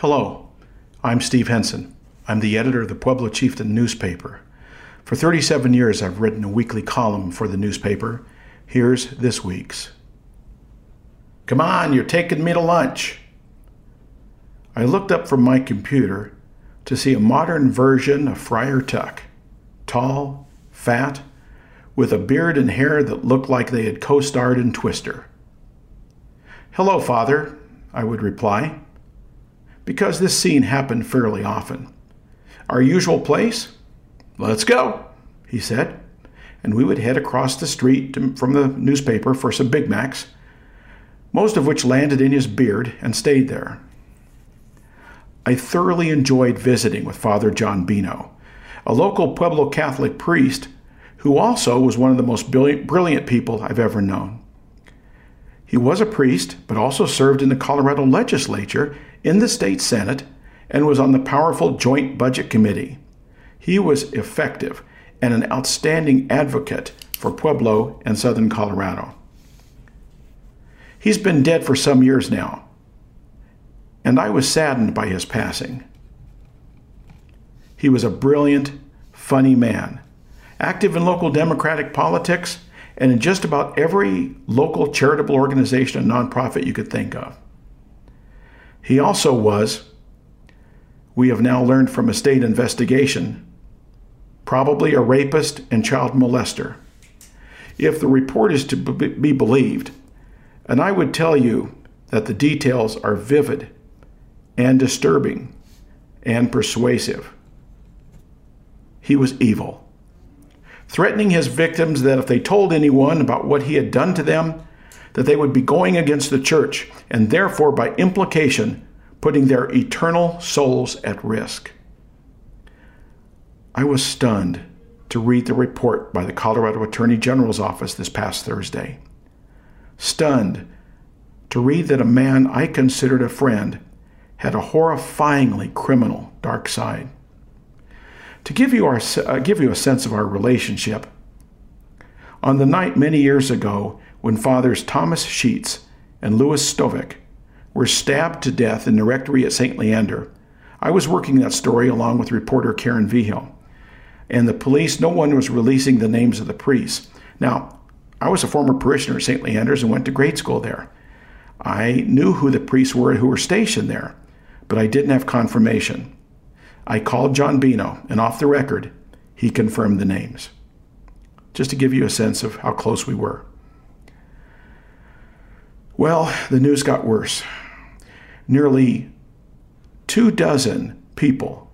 Hello, I'm Steve Henson. I'm the editor of the Pueblo Chieftain newspaper. For 37 years, I've written a weekly column for the newspaper. Here's this week's. Come on, you're taking me to lunch. I looked up from my computer to see a modern version of Friar Tuck. Tall, fat, with a beard and hair that looked like they had co starred in Twister. Hello, Father, I would reply because this scene happened fairly often. Our usual place? Let's go, he said, and we would head across the street to, from the newspaper for some Big Macs, most of which landed in his beard and stayed there. I thoroughly enjoyed visiting with Father John Bino, a local Pueblo Catholic priest who also was one of the most brilliant people I've ever known. He was a priest, but also served in the Colorado legislature in the state Senate and was on the powerful Joint Budget Committee. He was effective and an outstanding advocate for Pueblo and southern Colorado. He's been dead for some years now, and I was saddened by his passing. He was a brilliant, funny man, active in local Democratic politics and in just about every local charitable organization and nonprofit you could think of. He also was, we have now learned from a state investigation, probably a rapist and child molester. If the report is to be believed, and I would tell you that the details are vivid and disturbing and persuasive. He was evil, threatening his victims that if they told anyone about what he had done to them, that they would be going against the church and therefore, by implication, putting their eternal souls at risk. I was stunned to read the report by the Colorado Attorney General's office this past Thursday. Stunned to read that a man I considered a friend had a horrifyingly criminal dark side. To give you, our, uh, give you a sense of our relationship, on the night many years ago when Fathers Thomas Sheets and Louis Stovic were stabbed to death in the rectory at St. Leander, I was working that story along with reporter Karen Vigil. And the police, no one was releasing the names of the priests. Now, I was a former parishioner at St. Leander's and went to grade school there. I knew who the priests were who were stationed there, but I didn't have confirmation. I called John Bino, and off the record, he confirmed the names. Just to give you a sense of how close we were. Well, the news got worse. Nearly two dozen people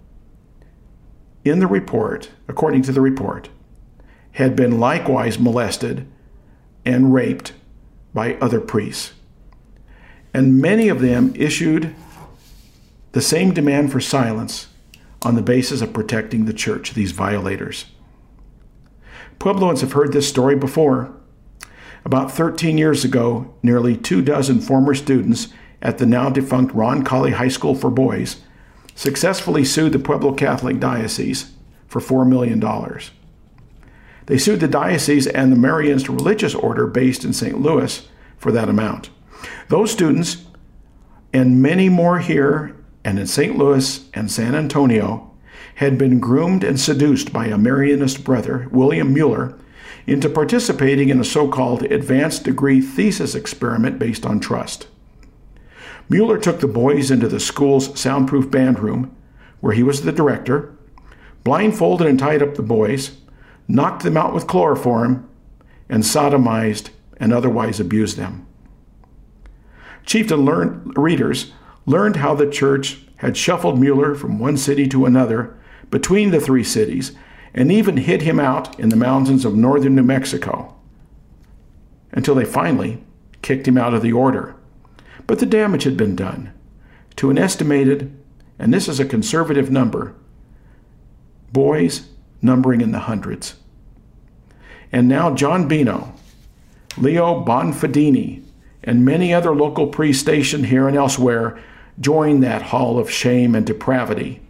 in the report, according to the report, had been likewise molested and raped by other priests. And many of them issued the same demand for silence on the basis of protecting the church, these violators. Puebloans have heard this story before. About 13 years ago, nearly two dozen former students at the now defunct Ron Roncalli High School for Boys successfully sued the Pueblo Catholic Diocese for $4 million. They sued the diocese and the Marianist religious order based in St. Louis for that amount. Those students, and many more here and in St. Louis and San Antonio, had been groomed and seduced by a Marianist brother, William Mueller, into participating in a so called advanced degree thesis experiment based on trust. Mueller took the boys into the school's soundproof band room, where he was the director, blindfolded and tied up the boys, knocked them out with chloroform, and sodomized and otherwise abused them. Chieftain learned, readers learned how the church had shuffled Mueller from one city to another between the three cities and even hid him out in the mountains of northern New Mexico until they finally kicked him out of the order. But the damage had been done to an estimated, and this is a conservative number, boys numbering in the hundreds. And now John Bino, Leo Bonfadini, and many other local priests stationed here and elsewhere join that hall of shame and depravity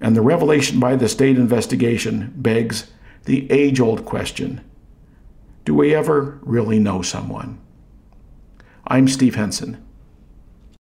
and the revelation by the state investigation begs the age old question Do we ever really know someone? I'm Steve Henson.